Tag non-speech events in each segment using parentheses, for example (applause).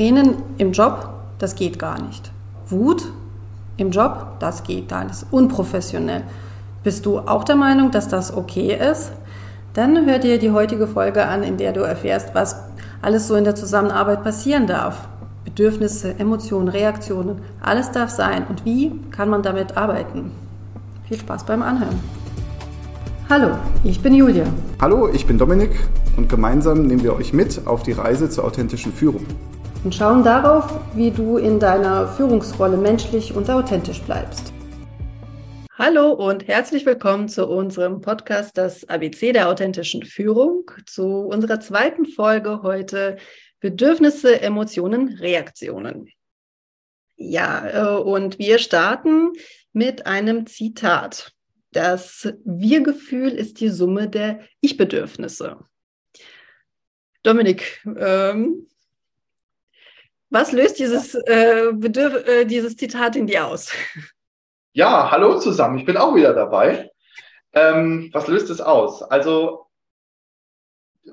Tränen im Job, das geht gar nicht. Wut im Job, das geht nicht. Das ist unprofessionell. Bist du auch der Meinung, dass das okay ist? Dann hör dir die heutige Folge an, in der du erfährst, was alles so in der Zusammenarbeit passieren darf. Bedürfnisse, Emotionen, Reaktionen, alles darf sein. Und wie kann man damit arbeiten? Viel Spaß beim Anhören. Hallo, ich bin Julia. Hallo, ich bin Dominik und gemeinsam nehmen wir euch mit auf die Reise zur authentischen Führung. Und schauen darauf, wie du in deiner Führungsrolle menschlich und authentisch bleibst. Hallo und herzlich willkommen zu unserem Podcast Das ABC der authentischen Führung, zu unserer zweiten Folge heute Bedürfnisse, Emotionen, Reaktionen. Ja, äh, und wir starten mit einem Zitat. Das Wir-Gefühl ist die Summe der Ich-Bedürfnisse. Dominik, ähm, was löst dieses, äh, äh, dieses Zitat in dir aus? Ja, hallo zusammen, ich bin auch wieder dabei. Ähm, was löst es aus? Also,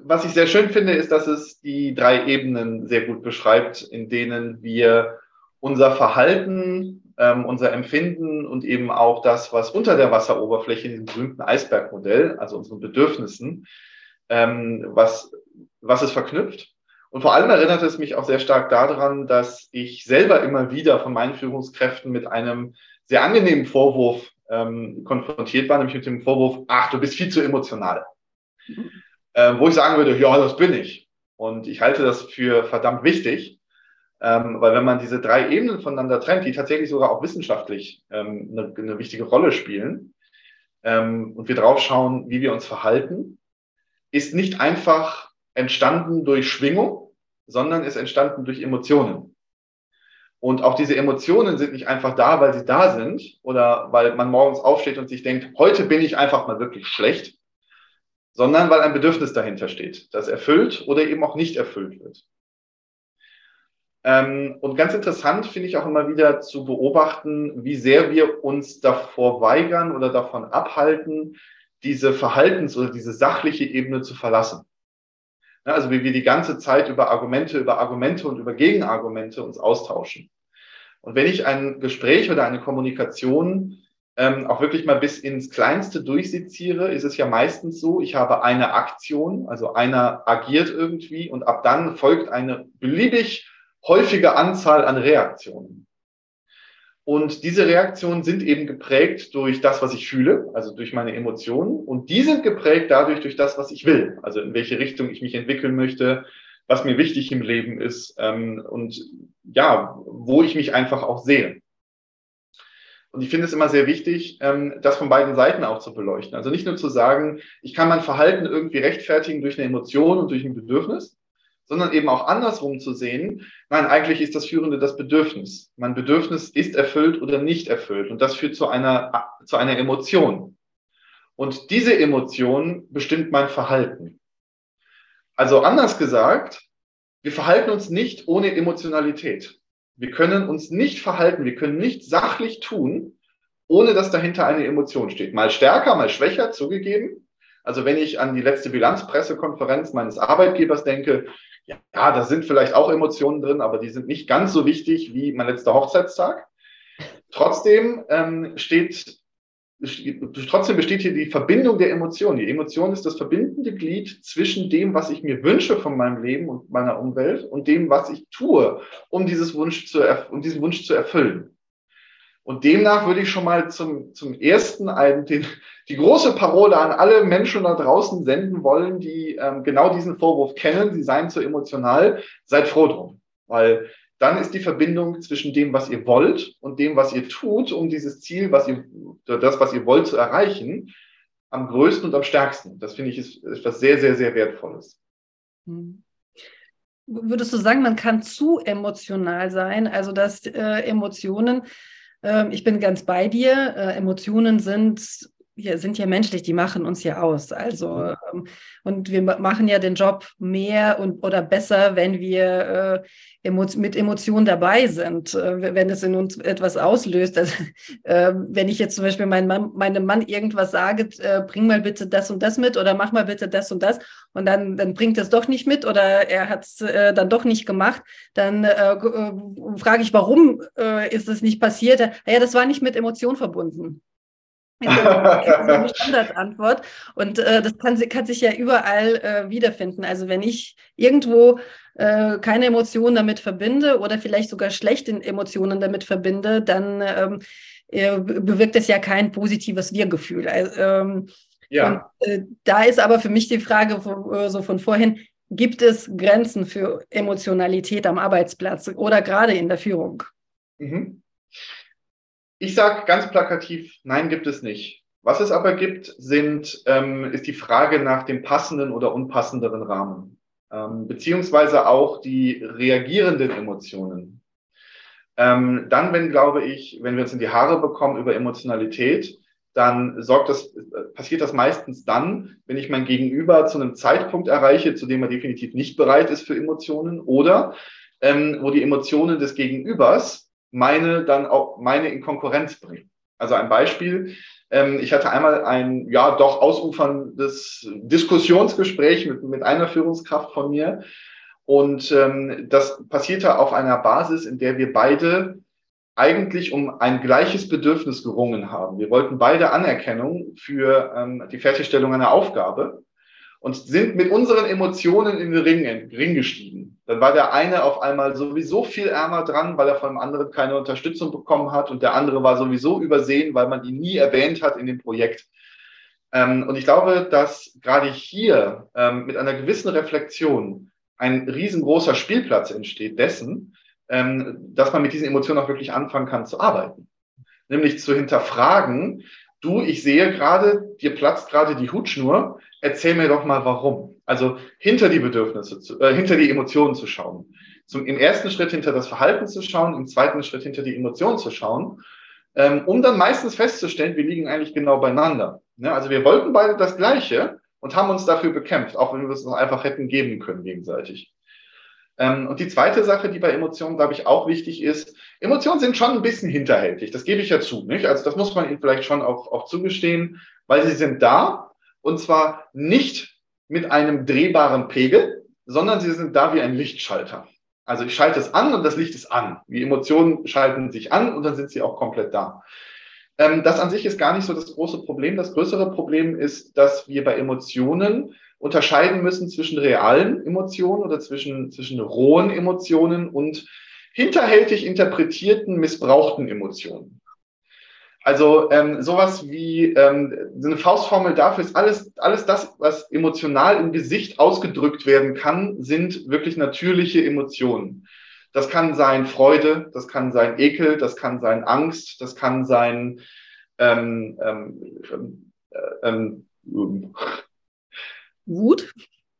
was ich sehr schön finde, ist, dass es die drei Ebenen sehr gut beschreibt, in denen wir unser Verhalten ähm, unser Empfinden und eben auch das, was unter der Wasseroberfläche diesem berühmten Eisbergmodell, also unseren Bedürfnissen, ähm, was, was es verknüpft. Und vor allem erinnert es mich auch sehr stark daran, dass ich selber immer wieder von meinen Führungskräften mit einem sehr angenehmen Vorwurf ähm, konfrontiert war, nämlich mit dem Vorwurf, ach, du bist viel zu emotional. Mhm. Ähm, wo ich sagen würde, ja, das bin ich. Und ich halte das für verdammt wichtig, ähm, weil wenn man diese drei Ebenen voneinander trennt, die tatsächlich sogar auch wissenschaftlich ähm, eine, eine wichtige Rolle spielen, ähm, und wir drauf schauen, wie wir uns verhalten, ist nicht einfach entstanden durch Schwingung, sondern ist entstanden durch Emotionen. Und auch diese Emotionen sind nicht einfach da, weil sie da sind oder weil man morgens aufsteht und sich denkt, heute bin ich einfach mal wirklich schlecht, sondern weil ein Bedürfnis dahinter steht, das erfüllt oder eben auch nicht erfüllt wird. Ähm, und ganz interessant finde ich auch immer wieder zu beobachten, wie sehr wir uns davor weigern oder davon abhalten, diese Verhaltens- oder diese sachliche Ebene zu verlassen. Also wie wir die ganze Zeit über Argumente, über Argumente und über Gegenargumente uns austauschen. Und wenn ich ein Gespräch oder eine Kommunikation ähm, auch wirklich mal bis ins Kleinste durchseziere, ist es ja meistens so, ich habe eine Aktion, also einer agiert irgendwie und ab dann folgt eine beliebig häufige Anzahl an Reaktionen. Und diese Reaktionen sind eben geprägt durch das, was ich fühle, also durch meine Emotionen. Und die sind geprägt dadurch durch das, was ich will, also in welche Richtung ich mich entwickeln möchte, was mir wichtig im Leben ist ähm, und ja, wo ich mich einfach auch sehe. Und ich finde es immer sehr wichtig, ähm, das von beiden Seiten auch zu beleuchten. Also nicht nur zu sagen, ich kann mein Verhalten irgendwie rechtfertigen durch eine Emotion und durch ein Bedürfnis, sondern eben auch andersrum zu sehen, nein, eigentlich ist das Führende das Bedürfnis. Mein Bedürfnis ist erfüllt oder nicht erfüllt. Und das führt zu einer, zu einer Emotion. Und diese Emotion bestimmt mein Verhalten. Also anders gesagt, wir verhalten uns nicht ohne Emotionalität. Wir können uns nicht verhalten, wir können nicht sachlich tun, ohne dass dahinter eine Emotion steht. Mal stärker, mal schwächer, zugegeben. Also wenn ich an die letzte Bilanzpressekonferenz meines Arbeitgebers denke, ja, da sind vielleicht auch Emotionen drin, aber die sind nicht ganz so wichtig wie mein letzter Hochzeitstag. Trotzdem ähm, steht, trotzdem besteht hier die Verbindung der Emotionen. Die Emotion ist das verbindende Glied zwischen dem, was ich mir wünsche von meinem Leben und meiner Umwelt und dem, was ich tue, um dieses Wunsch zu, um diesen Wunsch zu erfüllen. Und demnach würde ich schon mal zum, zum ersten einen, den, die große Parole an alle Menschen da draußen senden wollen, die ähm, genau diesen Vorwurf kennen, sie seien zu emotional, seid froh drum. Weil dann ist die Verbindung zwischen dem, was ihr wollt und dem, was ihr tut, um dieses Ziel, was ihr, das, was ihr wollt, zu erreichen, am größten und am stärksten. Das finde ich ist etwas sehr, sehr, sehr Wertvolles. Hm. Würdest du sagen, man kann zu emotional sein, also dass äh, Emotionen ich bin ganz bei dir. Äh, Emotionen sind wir sind ja menschlich, die machen uns ja aus. Also, ähm, und wir machen ja den Job mehr und oder besser, wenn wir äh, mit Emotionen dabei sind, äh, wenn es in uns etwas auslöst. Also, (laughs) äh, wenn ich jetzt zum Beispiel meinem Mann, meinem Mann irgendwas sage, äh, bring mal bitte das und das mit oder mach mal bitte das und das und dann, dann bringt es doch nicht mit oder er hat es äh, dann doch nicht gemacht, dann äh, frage ich, warum ist es nicht passiert? Ja, das war nicht mit Emotionen verbunden. Das ist (laughs) eine Standardantwort. Und äh, das kann, kann, sich ja überall äh, wiederfinden. Also wenn ich irgendwo äh, keine Emotionen damit verbinde oder vielleicht sogar schlechte Emotionen damit verbinde, dann ähm, äh, bewirkt es ja kein positives Wir-Gefühl. Also, ähm, ja. Und, äh, da ist aber für mich die Frage von, äh, so von vorhin, gibt es Grenzen für Emotionalität am Arbeitsplatz oder gerade in der Führung? Mhm. Ich sage ganz plakativ, nein, gibt es nicht. Was es aber gibt, sind, ähm, ist die Frage nach dem passenden oder unpassenderen Rahmen, ähm, beziehungsweise auch die reagierenden Emotionen. Ähm, dann, wenn, glaube ich, wenn wir uns in die Haare bekommen über Emotionalität, dann sorgt das, passiert das meistens dann, wenn ich mein Gegenüber zu einem Zeitpunkt erreiche, zu dem er definitiv nicht bereit ist für Emotionen oder ähm, wo die Emotionen des Gegenübers meine dann auch meine in Konkurrenz bringen. Also ein Beispiel. Ähm, ich hatte einmal ein ja doch ausuferndes Diskussionsgespräch mit, mit einer Führungskraft von mir. Und ähm, das passierte auf einer Basis, in der wir beide eigentlich um ein gleiches Bedürfnis gerungen haben. Wir wollten beide Anerkennung für ähm, die Fertigstellung einer Aufgabe und sind mit unseren Emotionen in den Ring, Ring gestiegen. Dann war der eine auf einmal sowieso viel ärmer dran, weil er von dem anderen keine Unterstützung bekommen hat und der andere war sowieso übersehen, weil man ihn nie erwähnt hat in dem Projekt. Ähm, und ich glaube, dass gerade hier ähm, mit einer gewissen Reflexion ein riesengroßer Spielplatz entsteht dessen, ähm, dass man mit diesen Emotionen auch wirklich anfangen kann zu arbeiten. Nämlich zu hinterfragen, du, ich sehe gerade, dir platzt gerade die Hutschnur, erzähl mir doch mal warum. Also hinter die Bedürfnisse, zu, äh, hinter die Emotionen zu schauen. Zum, Im ersten Schritt hinter das Verhalten zu schauen, im zweiten Schritt hinter die Emotionen zu schauen, ähm, um dann meistens festzustellen, wir liegen eigentlich genau beieinander. Ja, also wir wollten beide das Gleiche und haben uns dafür bekämpft, auch wenn wir es noch einfach hätten geben können gegenseitig. Ähm, und die zweite Sache, die bei Emotionen, glaube ich, auch wichtig ist, Emotionen sind schon ein bisschen hinterhältig. Das gebe ich ja zu, nicht? Also das muss man ihnen vielleicht schon auch, auch zugestehen, weil sie sind da und zwar nicht mit einem drehbaren Pegel, sondern sie sind da wie ein Lichtschalter. Also ich schalte es an und das Licht ist an. Die Emotionen schalten sich an und dann sind sie auch komplett da. Ähm, das an sich ist gar nicht so das große Problem. Das größere Problem ist, dass wir bei Emotionen unterscheiden müssen zwischen realen Emotionen oder zwischen, zwischen rohen Emotionen und hinterhältig interpretierten, missbrauchten Emotionen. Also ähm, sowas wie ähm, eine Faustformel dafür ist alles, alles das, was emotional im Gesicht ausgedrückt werden kann, sind wirklich natürliche Emotionen. Das kann sein Freude, das kann sein Ekel, das kann sein Angst, das kann sein ähm, ähm, äh, ähm, Wut.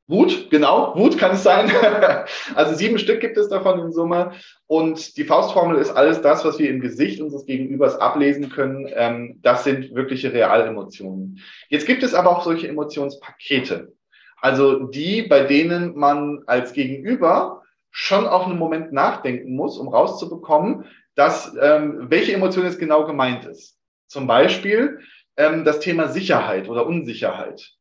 Wut, genau, Wut kann es sein. (laughs) also sieben Stück gibt es davon in Summe. Und die Faustformel ist alles das, was wir im Gesicht unseres Gegenübers ablesen können. Ähm, das sind wirkliche Realemotionen. Jetzt gibt es aber auch solche Emotionspakete. Also die, bei denen man als Gegenüber schon auf einen Moment nachdenken muss, um rauszubekommen, dass ähm, welche Emotion jetzt genau gemeint ist. Zum Beispiel ähm, das Thema Sicherheit oder Unsicherheit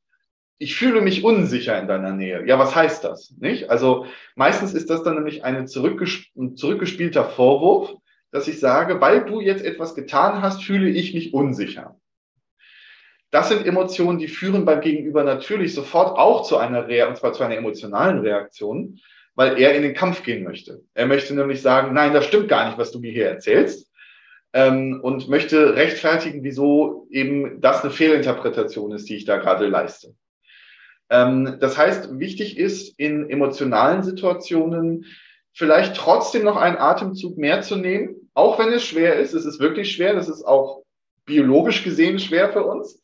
ich fühle mich unsicher in deiner Nähe. Ja, was heißt das? Nicht? Also meistens ist das dann nämlich ein zurückgespielter Vorwurf, dass ich sage, weil du jetzt etwas getan hast, fühle ich mich unsicher. Das sind Emotionen, die führen beim Gegenüber natürlich sofort auch zu einer Reaktion, und zwar zu einer emotionalen Reaktion, weil er in den Kampf gehen möchte. Er möchte nämlich sagen, nein, das stimmt gar nicht, was du mir hier erzählst. Ähm, und möchte rechtfertigen, wieso eben das eine Fehlinterpretation ist, die ich da gerade leiste. Ähm, das heißt, wichtig ist in emotionalen Situationen vielleicht trotzdem noch einen Atemzug mehr zu nehmen, auch wenn es schwer ist. Es ist wirklich schwer, das ist auch biologisch gesehen schwer für uns,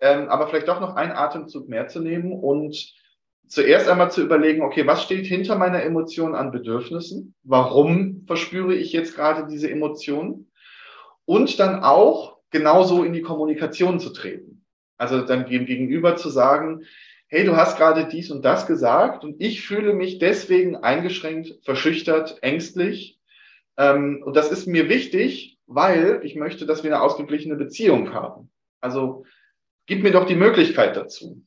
ähm, aber vielleicht doch noch einen Atemzug mehr zu nehmen und zuerst einmal zu überlegen, okay, was steht hinter meiner Emotion an Bedürfnissen? Warum verspüre ich jetzt gerade diese Emotionen? Und dann auch genauso in die Kommunikation zu treten. Also dann dem Gegenüber zu sagen, hey, du hast gerade dies und das gesagt und ich fühle mich deswegen eingeschränkt, verschüchtert, ängstlich. Ähm, und das ist mir wichtig, weil ich möchte, dass wir eine ausgeglichene Beziehung haben. Also gib mir doch die Möglichkeit dazu.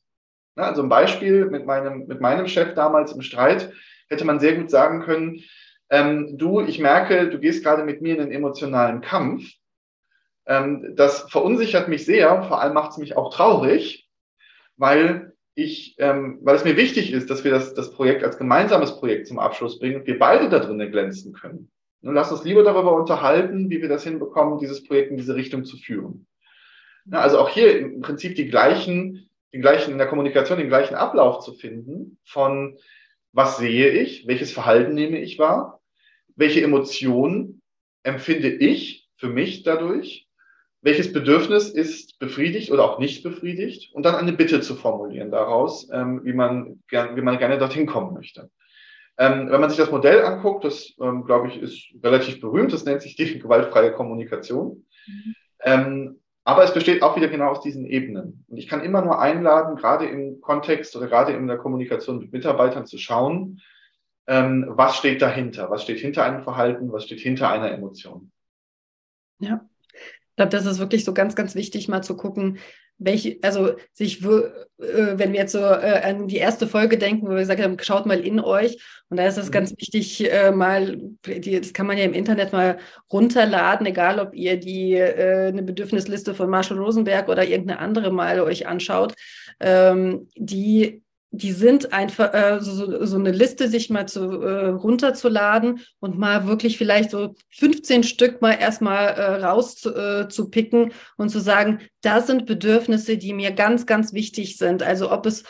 Ja, also ein Beispiel mit meinem, mit meinem Chef damals im Streit hätte man sehr gut sagen können, ähm, du, ich merke, du gehst gerade mit mir in einen emotionalen Kampf. Ähm, das verunsichert mich sehr, vor allem macht es mich auch traurig, weil ich, ähm, weil es mir wichtig ist, dass wir das, das Projekt als gemeinsames Projekt zum Abschluss bringen und wir beide da drinnen glänzen können. Nun lass uns lieber darüber unterhalten, wie wir das hinbekommen, dieses Projekt in diese Richtung zu führen. Ja, also auch hier im Prinzip die gleichen, den gleichen in der Kommunikation den gleichen Ablauf zu finden von was sehe ich, welches Verhalten nehme ich wahr, welche Emotionen empfinde ich für mich dadurch welches Bedürfnis ist befriedigt oder auch nicht befriedigt und dann eine Bitte zu formulieren daraus, ähm, wie, man gern, wie man gerne dorthin kommen möchte. Ähm, wenn man sich das Modell anguckt, das ähm, glaube ich ist relativ berühmt, das nennt sich die (laughs) gewaltfreie Kommunikation. Mhm. Ähm, aber es besteht auch wieder genau aus diesen Ebenen. Und ich kann immer nur einladen, gerade im Kontext oder gerade in der Kommunikation mit Mitarbeitern zu schauen, ähm, was steht dahinter? Was steht hinter einem Verhalten? Was steht hinter einer Emotion? Ja, glaube, das ist wirklich so ganz, ganz wichtig, mal zu gucken, welche, also sich, äh, wenn wir jetzt so äh, an die erste Folge denken, wo wir gesagt haben, schaut mal in euch. Und da ist es mhm. ganz wichtig, äh, mal, die, das kann man ja im Internet mal runterladen, egal ob ihr die eine Bedürfnisliste von Marshall Rosenberg oder irgendeine andere mal euch anschaut, ähm, die die sind einfach äh, so, so eine Liste sich mal zu, äh, runterzuladen und mal wirklich vielleicht so 15 Stück mal erstmal äh, rauszupicken äh, und zu sagen, da sind Bedürfnisse, die mir ganz, ganz wichtig sind. Also ob es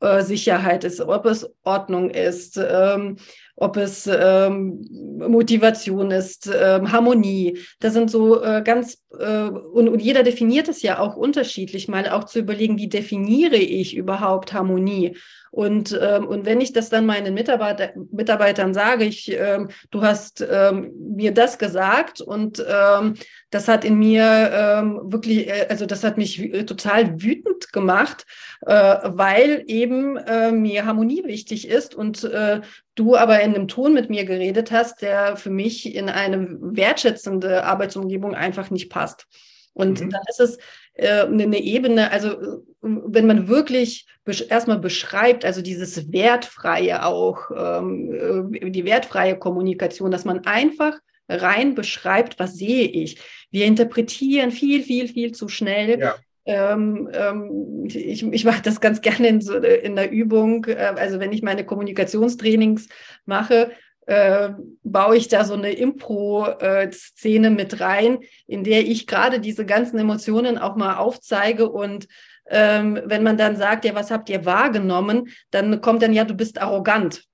äh, Sicherheit ist, ob es Ordnung ist, ähm, ob es ähm, Motivation ist, ähm, Harmonie. Das sind so äh, ganz, äh, und, und jeder definiert es ja auch unterschiedlich, mal auch zu überlegen, wie definiere ich überhaupt Harmonie? Und, ähm, und wenn ich das dann meinen Mitarbeiter, Mitarbeitern sage, ich, ähm, du hast ähm, mir das gesagt und ähm, das hat in mir ähm, wirklich, äh, also das hat mich total wütend gemacht, äh, weil eben äh, mir Harmonie wichtig ist und äh, du aber in einem Ton mit mir geredet hast, der für mich in eine wertschätzende Arbeitsumgebung einfach nicht passt. Und mhm. dann ist es äh, eine Ebene, also wenn man wirklich erstmal beschreibt, also dieses wertfreie auch, ähm, äh, die wertfreie Kommunikation, dass man einfach rein beschreibt, was sehe ich. Wir interpretieren viel, viel, viel zu schnell. Ja. Ähm, ähm, ich, ich mache das ganz gerne in, so, in der Übung. Äh, also wenn ich meine Kommunikationstrainings mache, äh, baue ich da so eine Impro-Szene mit rein, in der ich gerade diese ganzen Emotionen auch mal aufzeige und ähm, wenn man dann sagt, ja, was habt ihr wahrgenommen, dann kommt dann ja, du bist arrogant.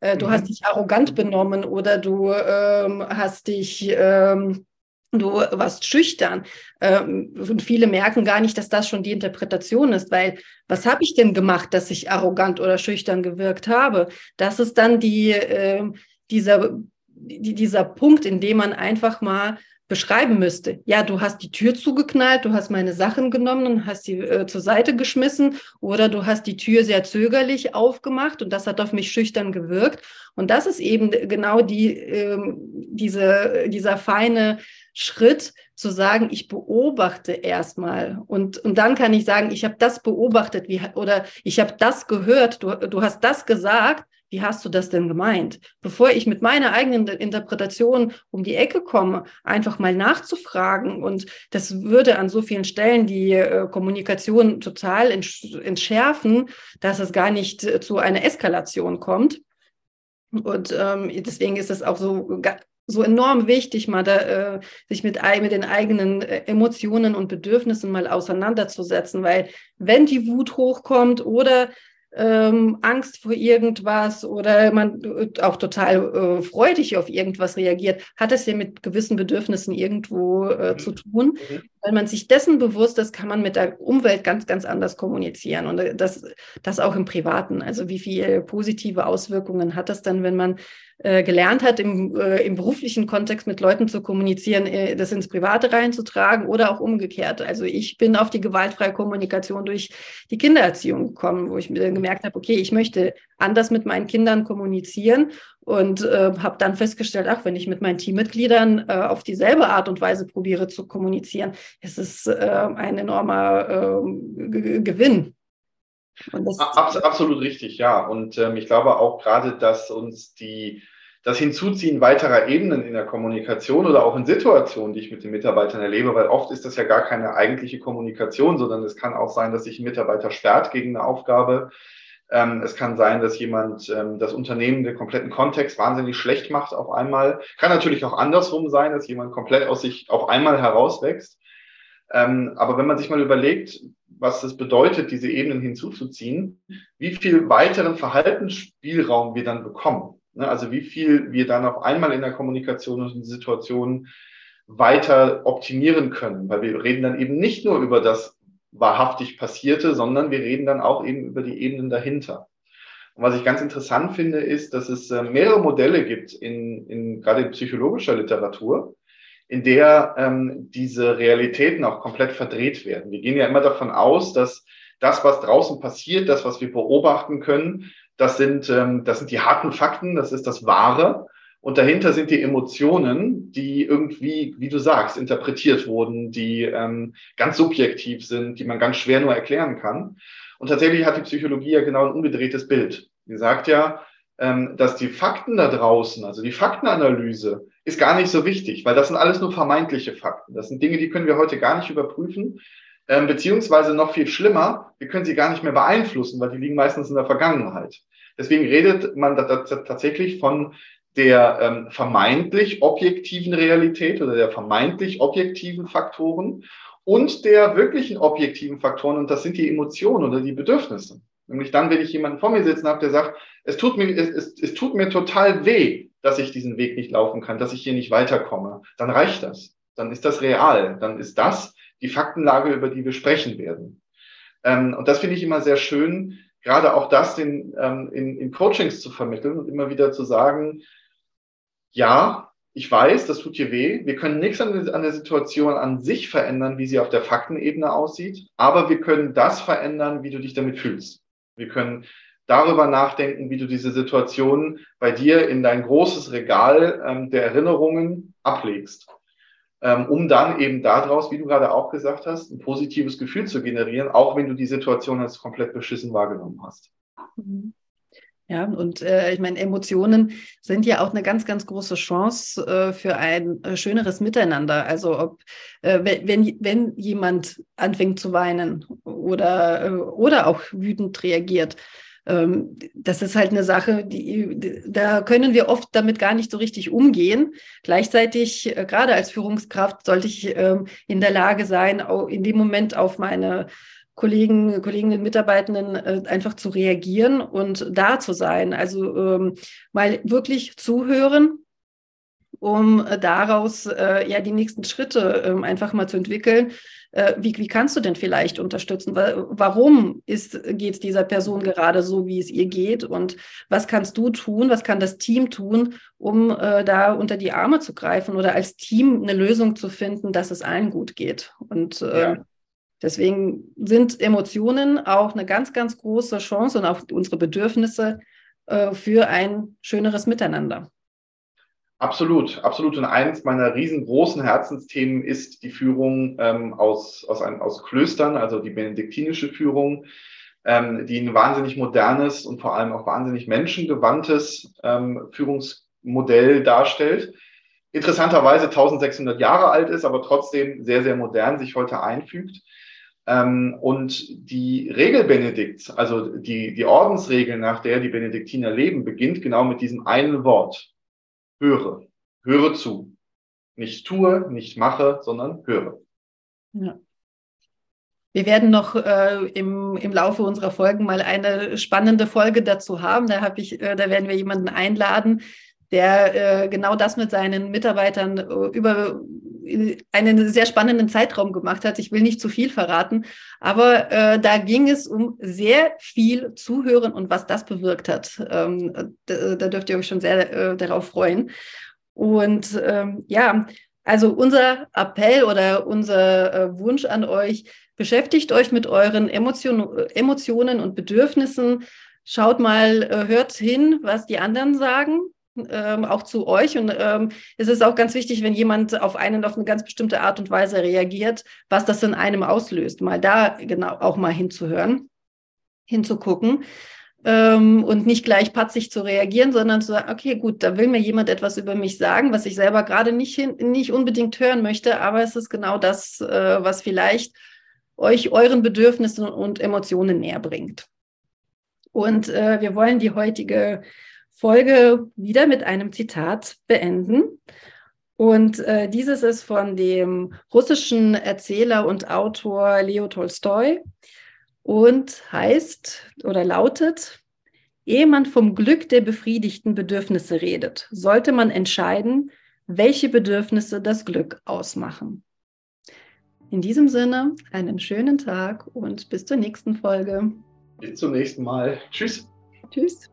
Äh, du mhm. hast dich arrogant benommen oder du ähm, hast dich ähm, du warst schüchtern. Ähm, und viele merken gar nicht, dass das schon die Interpretation ist, weil was habe ich denn gemacht, dass ich arrogant oder schüchtern gewirkt habe? Das ist dann die, äh, dieser, die, dieser Punkt, in dem man einfach mal beschreiben müsste. Ja, du hast die Tür zugeknallt, du hast meine Sachen genommen und hast sie äh, zur Seite geschmissen oder du hast die Tür sehr zögerlich aufgemacht und das hat auf mich schüchtern gewirkt. Und das ist eben genau die, äh, diese, dieser feine Schritt zu sagen, ich beobachte erstmal und, und dann kann ich sagen, ich habe das beobachtet wie, oder ich habe das gehört, du, du hast das gesagt, wie hast du das denn gemeint? Bevor ich mit meiner eigenen Interpretation um die Ecke komme, einfach mal nachzufragen und das würde an so vielen Stellen die äh, Kommunikation total entschärfen, dass es gar nicht äh, zu einer Eskalation kommt. Und ähm, deswegen ist es auch so so enorm wichtig, mal da, äh, sich mit, mit den eigenen äh, Emotionen und Bedürfnissen mal auseinanderzusetzen, weil wenn die Wut hochkommt oder ähm, Angst vor irgendwas oder man äh, auch total äh, freudig auf irgendwas reagiert, hat es ja mit gewissen Bedürfnissen irgendwo äh, mhm. zu tun. Mhm. Wenn man sich dessen bewusst ist, kann man mit der Umwelt ganz, ganz anders kommunizieren und äh, das, das auch im Privaten. Also wie viele positive Auswirkungen hat das dann, wenn man äh, gelernt hat, im, äh, im beruflichen Kontext mit Leuten zu kommunizieren, äh, das ins Private reinzutragen oder auch umgekehrt. Also ich bin auf die gewaltfreie Kommunikation durch die Kindererziehung gekommen, wo ich mir gemerkt habe, okay, ich möchte anders mit meinen Kindern kommunizieren und äh, habe dann festgestellt, ach, wenn ich mit meinen Teammitgliedern äh, auf dieselbe Art und Weise probiere zu kommunizieren, ist es äh, ein enormer äh, Gewinn. Abs absolut richtig, ja. Und ähm, ich glaube auch gerade, dass uns die das Hinzuziehen weiterer Ebenen in der Kommunikation oder auch in Situationen, die ich mit den Mitarbeitern erlebe, weil oft ist das ja gar keine eigentliche Kommunikation, sondern es kann auch sein, dass sich ein Mitarbeiter sperrt gegen eine Aufgabe. Ähm, es kann sein, dass jemand ähm, das Unternehmen, den kompletten Kontext wahnsinnig schlecht macht auf einmal. Kann natürlich auch andersrum sein, dass jemand komplett aus sich auf einmal herauswächst. Ähm, aber wenn man sich mal überlegt, was es bedeutet, diese Ebenen hinzuzuziehen, wie viel weiteren Verhaltensspielraum wir dann bekommen. Ne? Also wie viel wir dann auf einmal in der Kommunikation und in Situationen weiter optimieren können, weil wir reden dann eben nicht nur über das wahrhaftig passierte, sondern wir reden dann auch eben über die Ebenen dahinter. Und was ich ganz interessant finde, ist, dass es äh, mehrere Modelle gibt, in, in, gerade in psychologischer Literatur, in der ähm, diese Realitäten auch komplett verdreht werden. Wir gehen ja immer davon aus, dass das, was draußen passiert, das, was wir beobachten können, das sind, ähm, das sind die harten Fakten, das ist das Wahre. Und dahinter sind die Emotionen, die irgendwie, wie du sagst, interpretiert wurden, die ähm, ganz subjektiv sind, die man ganz schwer nur erklären kann. Und tatsächlich hat die Psychologie ja genau ein umgedrehtes Bild. Die sagt ja, ähm, dass die Fakten da draußen, also die Faktenanalyse, ist gar nicht so wichtig, weil das sind alles nur vermeintliche Fakten. Das sind Dinge, die können wir heute gar nicht überprüfen. Ähm, beziehungsweise noch viel schlimmer, wir können sie gar nicht mehr beeinflussen, weil die liegen meistens in der Vergangenheit. Deswegen redet man da, tatsächlich von der ähm, vermeintlich objektiven Realität oder der vermeintlich objektiven Faktoren und der wirklichen objektiven Faktoren, und das sind die Emotionen oder die Bedürfnisse. Nämlich dann, wenn ich jemanden vor mir sitzen habe, der sagt, es tut mir, es, es, es tut mir total weh, dass ich diesen Weg nicht laufen kann, dass ich hier nicht weiterkomme, dann reicht das. Dann ist das real. Dann ist das die Faktenlage, über die wir sprechen werden. Ähm, und das finde ich immer sehr schön, gerade auch das in, ähm, in, in Coachings zu vermitteln und immer wieder zu sagen, ja, ich weiß, das tut dir weh. Wir können nichts an, an, der Situation an sich verändern, wie sie auf der Faktenebene aussieht, aber wir können das verändern, wie du dich damit fühlst. Wir können darüber nachdenken, wie du diese Situation bei dir in dein großes Regal ähm, der Erinnerungen ablegst ähm, um dann eben daraus, wie du gerade auch gesagt hast, ein positives Gefühl zu generieren, auch wenn du die Situation als komplett beschissen wahrgenommen hast. Mhm. Ja, und äh, ich meine, Emotionen sind ja auch eine ganz, ganz große Chance äh, für ein äh, schöneres Miteinander. Also ob, äh, wenn, wenn jemand anfängt zu weinen oder, äh, oder auch wütend reagiert, das ist halt eine Sache, die, da können wir oft damit gar nicht so richtig umgehen. Gleichzeitig, äh, gerade als Führungskraft, sollte ich ähm, in der Lage sein, in dem Moment auf meine Kollegen, Kolleginnen, Mitarbeitenden äh, einfach zu reagieren und da zu sein. Also ähm, mal wirklich zuhören, um äh, daraus äh, ja die nächsten Schritte äh, einfach mal zu entwickeln. Äh, wie, wie kannst du denn vielleicht unterstützen? Warum geht es dieser Person gerade so, wie es ihr geht? Und was kannst du tun? Was kann das Team tun, um äh, da unter die Arme zu greifen oder als Team eine Lösung zu finden, dass es allen gut geht? Und äh, ja. deswegen sind Emotionen auch eine ganz, ganz große Chance und auch unsere Bedürfnisse äh, für ein schöneres Miteinander. Absolut, absolut. Und eins meiner riesengroßen Herzensthemen ist die Führung ähm, aus, aus, ein, aus Klöstern, also die benediktinische Führung, ähm, die ein wahnsinnig modernes und vor allem auch wahnsinnig menschengewandtes ähm, Führungsmodell darstellt. Interessanterweise 1600 Jahre alt ist, aber trotzdem sehr, sehr modern sich heute einfügt. Ähm, und die Regel Benedikts, also die, die Ordensregel, nach der die Benediktiner leben, beginnt genau mit diesem einen Wort höre. Höre zu. Nicht tue, nicht mache, sondern höre. Ja. Wir werden noch äh, im, im Laufe unserer Folgen mal eine spannende Folge dazu haben. Da, hab ich, äh, da werden wir jemanden einladen, der äh, genau das mit seinen Mitarbeitern äh, über einen sehr spannenden Zeitraum gemacht hat. Ich will nicht zu viel verraten, aber äh, da ging es um sehr viel Zuhören und was das bewirkt hat. Ähm, da, da, dürft ihr euch schon sehr äh, darauf freuen. Und ähm, ja, also unser Appell oder unser äh, Wunsch an euch, beschäftigt euch mit euren Emotion, Emotionen und Bedürfnissen. Schaut mal, äh, hört hin, was die anderen sagen ähm, auch zu euch. Und ähm, es ist auch ganz wichtig, wenn jemand auf einen auf eine ganz bestimmte Art und Weise reagiert, was das in einem auslöst, mal da genau auch mal hinzuhören, hinzugucken. Ähm, und nicht gleich patzig zu reagieren, sondern zu sagen, okay, gut, da will mir jemand etwas über mich sagen, was ich selber gerade nicht, nicht unbedingt hören möchte, aber es ist genau das, äh, was vielleicht euch euren Bedürfnissen und Emotionen näher bringt. Und äh, wir wollen die heutige Folge wieder mit einem Zitat beenden. Und äh, dieses ist von dem russischen Erzähler und Autor Leo Tolstoi und heißt oder lautet, ehe man vom Glück der befriedigten Bedürfnisse redet, sollte man entscheiden, welche Bedürfnisse das Glück ausmachen. In diesem Sinne, einen schönen Tag und bis zur nächsten Folge. Bis zum nächsten Mal. Tschüss. Tschüss.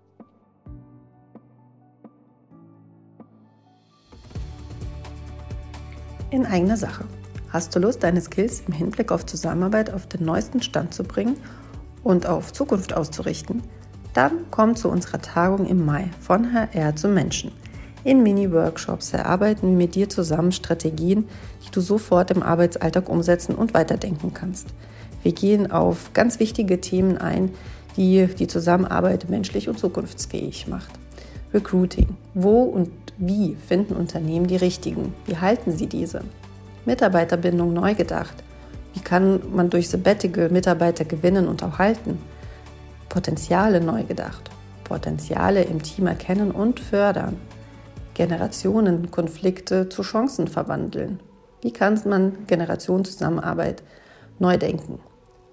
In eigener Sache. Hast du Lust, deine Skills im Hinblick auf Zusammenarbeit auf den neuesten Stand zu bringen und auf Zukunft auszurichten? Dann komm zu unserer Tagung im Mai von HR zum Menschen. In Mini-Workshops erarbeiten wir mit dir zusammen Strategien, die du sofort im Arbeitsalltag umsetzen und weiterdenken kannst. Wir gehen auf ganz wichtige Themen ein, die die Zusammenarbeit menschlich und zukunftsfähig macht. Recruiting. Wo und wie finden Unternehmen die richtigen? Wie halten sie diese? Mitarbeiterbindung neu gedacht. Wie kann man durch Sabbatical Mitarbeiter gewinnen und auch halten? Potenziale neu gedacht. Potenziale im Team erkennen und fördern. Generationenkonflikte zu Chancen verwandeln. Wie kann man Generationenzusammenarbeit neu denken?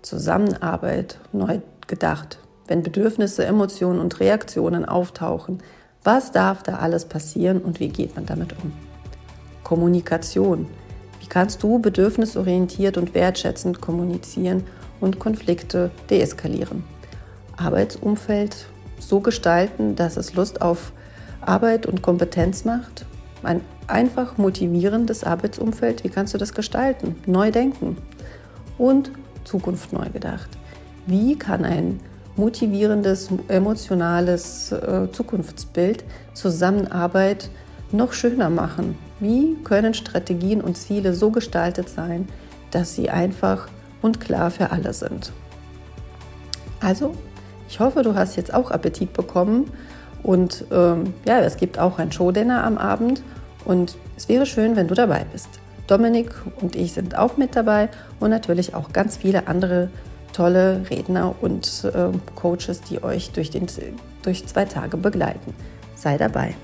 Zusammenarbeit neu gedacht. Wenn Bedürfnisse, Emotionen und Reaktionen auftauchen, was darf da alles passieren und wie geht man damit um? Kommunikation. Wie kannst du bedürfnisorientiert und wertschätzend kommunizieren und Konflikte deeskalieren? Arbeitsumfeld so gestalten, dass es Lust auf Arbeit und Kompetenz macht? Ein einfach motivierendes Arbeitsumfeld, wie kannst du das gestalten? Neu denken und Zukunft neu gedacht. Wie kann ein motivierendes, emotionales äh, Zukunftsbild, Zusammenarbeit noch schöner machen? Wie können Strategien und Ziele so gestaltet sein, dass sie einfach und klar für alle sind? Also, ich hoffe, du hast jetzt auch Appetit bekommen und ähm, ja, es gibt auch ein Showdinner am Abend und es wäre schön, wenn du dabei bist. Dominik und ich sind auch mit dabei und natürlich auch ganz viele andere tolle Redner und äh, Coaches, die euch durch, den, durch zwei Tage begleiten. Sei dabei.